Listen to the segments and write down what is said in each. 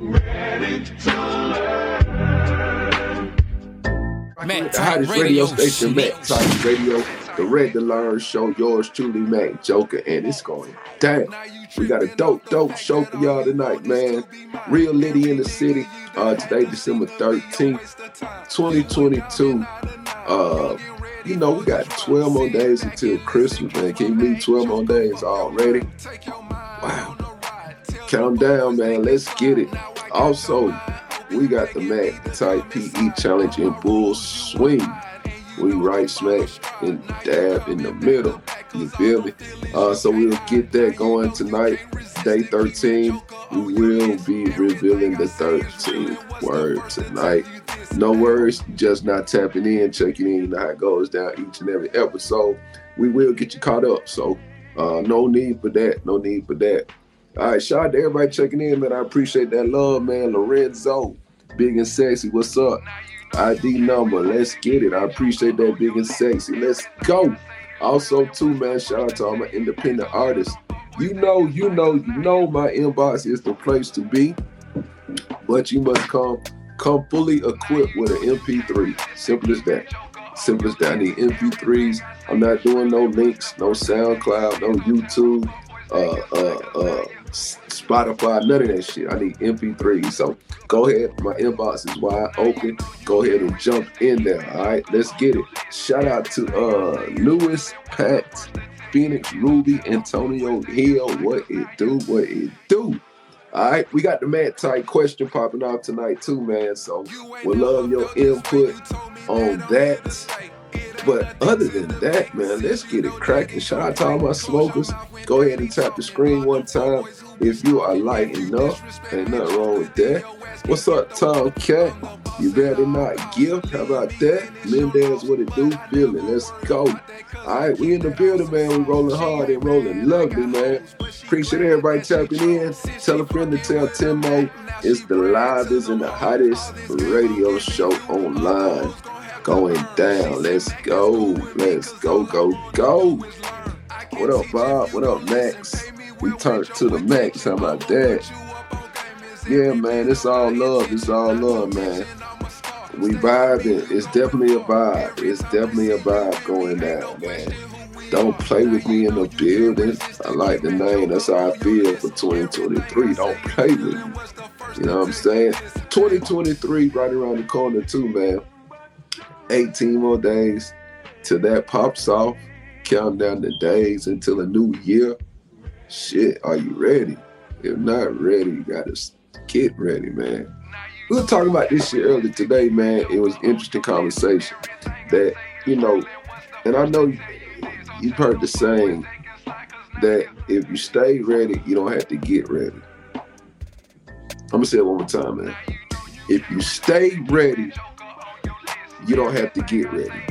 Mack the hottest radio, radio station, Tight Radio, the Ready to Learn show. Yours truly, Mack Joka, and it's going down. We got a dope, dope show for y'all tonight, man. Real Liddy in the city. Uh, today, December 13th, 2022. Uh, you know, we got 12 more days until Christmas, man. Can you believe 12 more days already? Wow. Count down, man. Let's get it. Also, we got the Mack Tight PE Challenge in full swing. We right smack and dab in the middle. You feel me? Uh, so we'll get that going tonight. Day 13. We will be revealing the 13th word tonight. No worries, just not tapping in, checking in. How it goes down each and every episode. We will get you caught up. So uh, no need for that. No need for that. All right, shout out to everybody checking in, man. I appreciate that love, man. Lorenzo, big and sexy. What's up? ID number. Let's get it. I appreciate that big and sexy. Let's go. Also, too, man, shout out to all my independent artists. You know, you know, you know my inbox is the place to be. But you must come come fully equipped with an MP3. Simple as that. Simple as that. I need MP3s. I'm not doing no links, no SoundCloud, no YouTube, uh, uh, uh, Spotify, none of that shit. I need MP3. So go ahead. My inbox is wide open. Go ahead and jump in there. All right, let's get it. Shout out to uh Lewis, Pat, Phoenix, Ruby, Antonio Hill. What it do? What it do? All right, we got the Mack Tight question popping off tonight too, man. So we love your input on that. But other than that, man, let's get it cracking. Shout out to all my smokers. Go ahead and tap the screen one time if you are light enough. Ain't nothing wrong with that. What's up, Tom Cat? You better not give. How about that? Mendez, what it do? Feeling. Let's go. All right, we in the building, man. We rolling hard and rolling lovely, man. Appreciate everybody tapping in. Tell a friend to tell Timo it's the livest and the hottest radio show online going down. Let's go. Let's go, go, go. What up, Bob? What up, Max? We turned to the max. How about that? Yeah, man, it's all love. It's all love, man. We vibing. It's definitely a vibe. It's definitely a vibe going down, man. Don't play with me in the building. I like the name. That's how I feel for 2023. Don't play with me. You know what I'm saying? 2023 right around the corner too, man. 18 more days till that pops off. Count down the days until a new year. Shit, are you ready? If not ready, you gotta get ready, man. We were talking about this shit earlier today, man. It was interesting conversation that, you know, and I know you've heard the saying that if you stay ready, you don't have to get ready. I'm gonna say it one more time, man. If you stay ready, you don't have to get ready.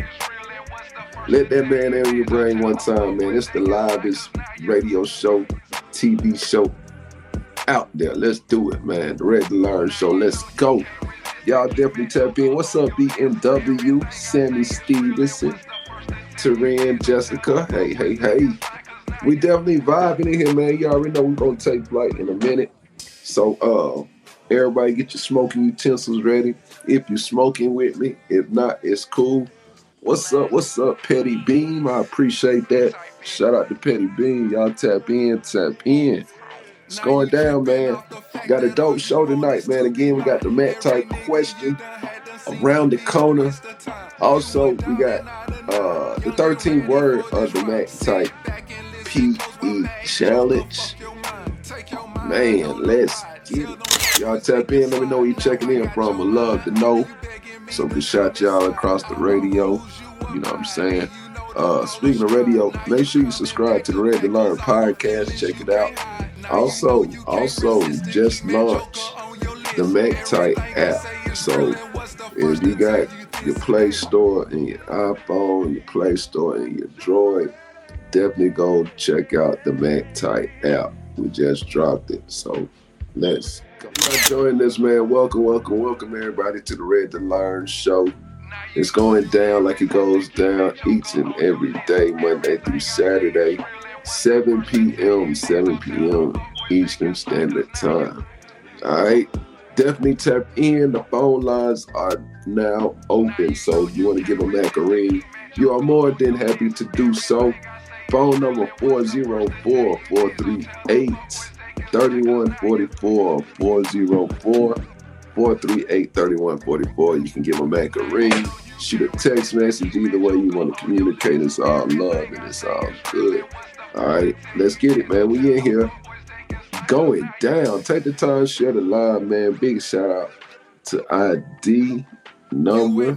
Let that man in your brain one time, man. It's the livest radio show, TV show out there. Let's do it, man. The Red Learn show. Let's go. Y'all definitely tap in. What's up, BMW? Sammy Stevenson, Terran, Jessica. Hey, hey, hey. We definitely vibing in here, man. You all already know we're gonna take flight in a minute. So uh everybody get your smoking utensils ready. If you're smoking with me, if not, it's cool. What's up? What's up, Petty Beam? I appreciate that. Shout out to Petty Beam. Y'all tap in, tap in. It's going down, man. Got a dope show tonight, man. Again, we got the Mack Tight question around the corner. Also, we got uh, the 13th word of the Mack Tight PE Challenge. Man, let's get it. Y'all tap in. Let me know where you checking in from. Would love to know. So can shout y'all across the radio. You know what I'm saying? Uh, speaking of radio, make sure you subscribe to the Ready to Learn podcast. Check it out. Also, also just launched the MackTight app. So if you got your Play Store and your iPhone, your Play Store and your Droid, definitely go check out the MackTight app. We just dropped it. So let's come Join this, man. Welcome, welcome, welcome, everybody, to the Ready to Learn show. It's going down like it goes down each and every day, Monday through Saturday, 7 p.m., 7 p.m. Eastern Standard Time. All right. definitely tap in. The phone lines are now open. So if you want to give a ring, you are more than happy to do so. Phone number 404 438 3144 404 438 3144. You can give a Mack a ring, shoot a text message. Either way you want to communicate, it's all love and it's all good. All right, let's get it, man. We in here going down. Take the time, share the live, man. Big shout out to ID number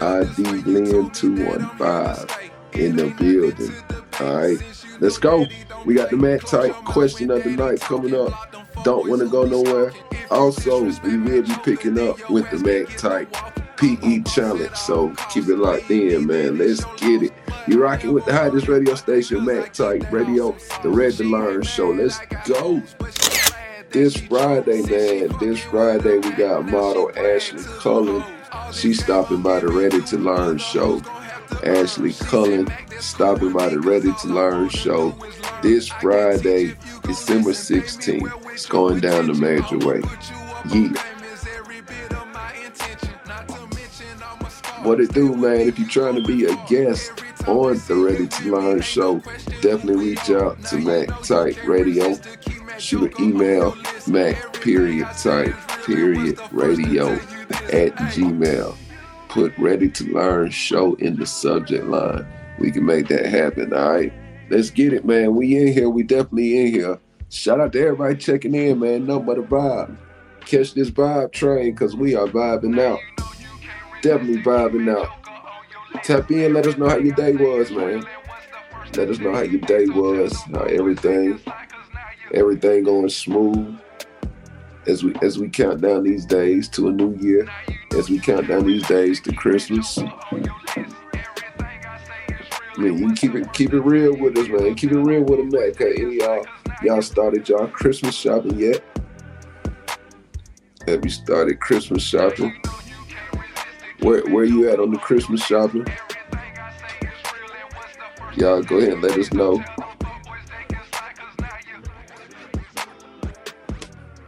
ID Glenn 215 in the building. All right, let's go. We got the Mack Tight question of the night coming up. Don't want to go nowhere. Also, we will be picking up with the Mack Tight PE challenge. So keep it locked in, man. Let's get it. You're rocking with the hottest radio station, Mack Tight Radio, the Ready to Learn Show. Let's go. This Friday, man, this Friday we got model Ashley Cullen. She's stopping by the Ready to Learn show. Ashley Cullen stopping by the Ready to Learn show this Friday, December 16th. It's going down the major way. Yeah. What it do, man? If you're trying to be a guest on the Ready to Learn show, definitely reach out to Mack Tight Radio. Shoot an email, Mack period tight period radio at Gmail. Put Ready to Learn show in the subject line. We can make that happen, all right? Let's get it, man. We in here. We definitely in here. Shout out to everybody checking in, man. No but a vibe. Catch this vibe train because we are vibing out definitely vibing out. Tap in, let us know how your day was, man. Let us know how your day was, how everything, everything going smooth. As we as we count down these days to a new year, as we count down these days to Christmas. I mean, you keep it keep it real with us, man. Keep it real with them, man. Any y'all y'all started y'all Christmas shopping yet? Have you started Christmas shopping? Where where you at on the Christmas shopping? Y'all go ahead and let us know.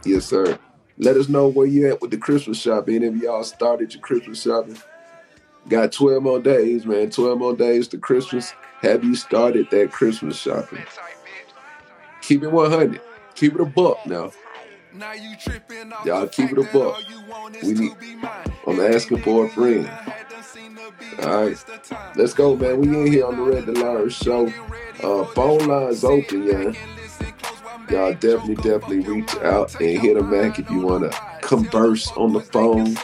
Yes, sir. Let us know where you at with the Christmas shopping. If y'all started your Christmas shopping, got 12 more days, man. 12 more days to Christmas. Have you started that Christmas shopping? Keep it 100. Keep it a buck now. Y'all keep it a buck. We need. I'm asking for a friend. All right, let's go, man. We in here on the Red Learn show. Uh, phone lines open, yeah. Y'all definitely, definitely reach out and hit a Mack if you want to converse on the phone.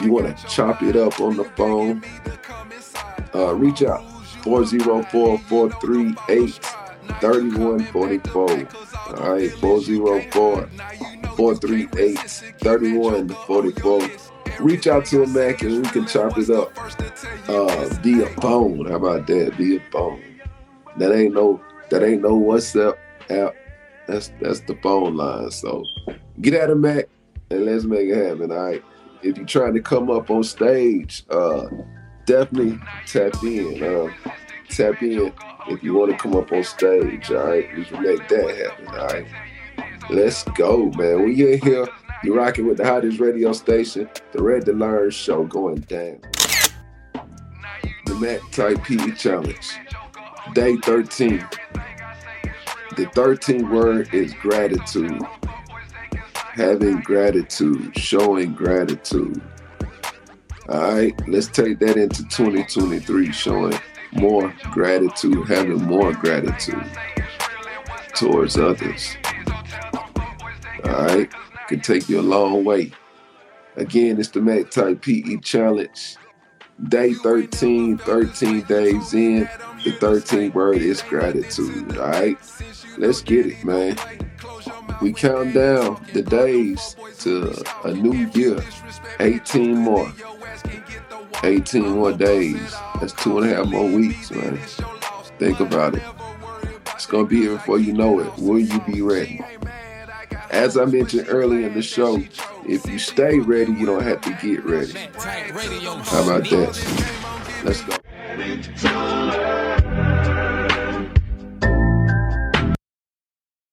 You want to chop it up on the phone. Uh, reach out 404 438 3144. All right, 404 438 3144. Reach out to a Mack and we can chop it up uh, via phone. How about that? Via phone. That ain't no that ain't no WhatsApp app. That's that's the phone line. So get out of Mack and let's make it happen. All right. If you're trying to come up on stage, uh, definitely tap in. Uh, tap in if you want to come up on stage. All right, we can make that happen. All right. Let's go, man. We in here. You're rocking with the hottest radio station, the Ready to Learn show going down. The Mack Tight PE Challenge, day 13. The 13th word is gratitude. Having gratitude, showing gratitude. All right, let's take that into 2023, showing more gratitude, having more gratitude towards others. All right, can take you a long way. Again, it's the Mack Tight PE Challenge. Day 13, 13 days in. The 13th word is gratitude. All right, let's get it, man. We count down the days to a new year. 18 more. 18 more days. That's two and a half more weeks, man. Think about it. It's gonna be here before you know it. Will you be ready? As I mentioned earlier in the show, if you stay ready, you don't have to get ready. How about that? Let's go.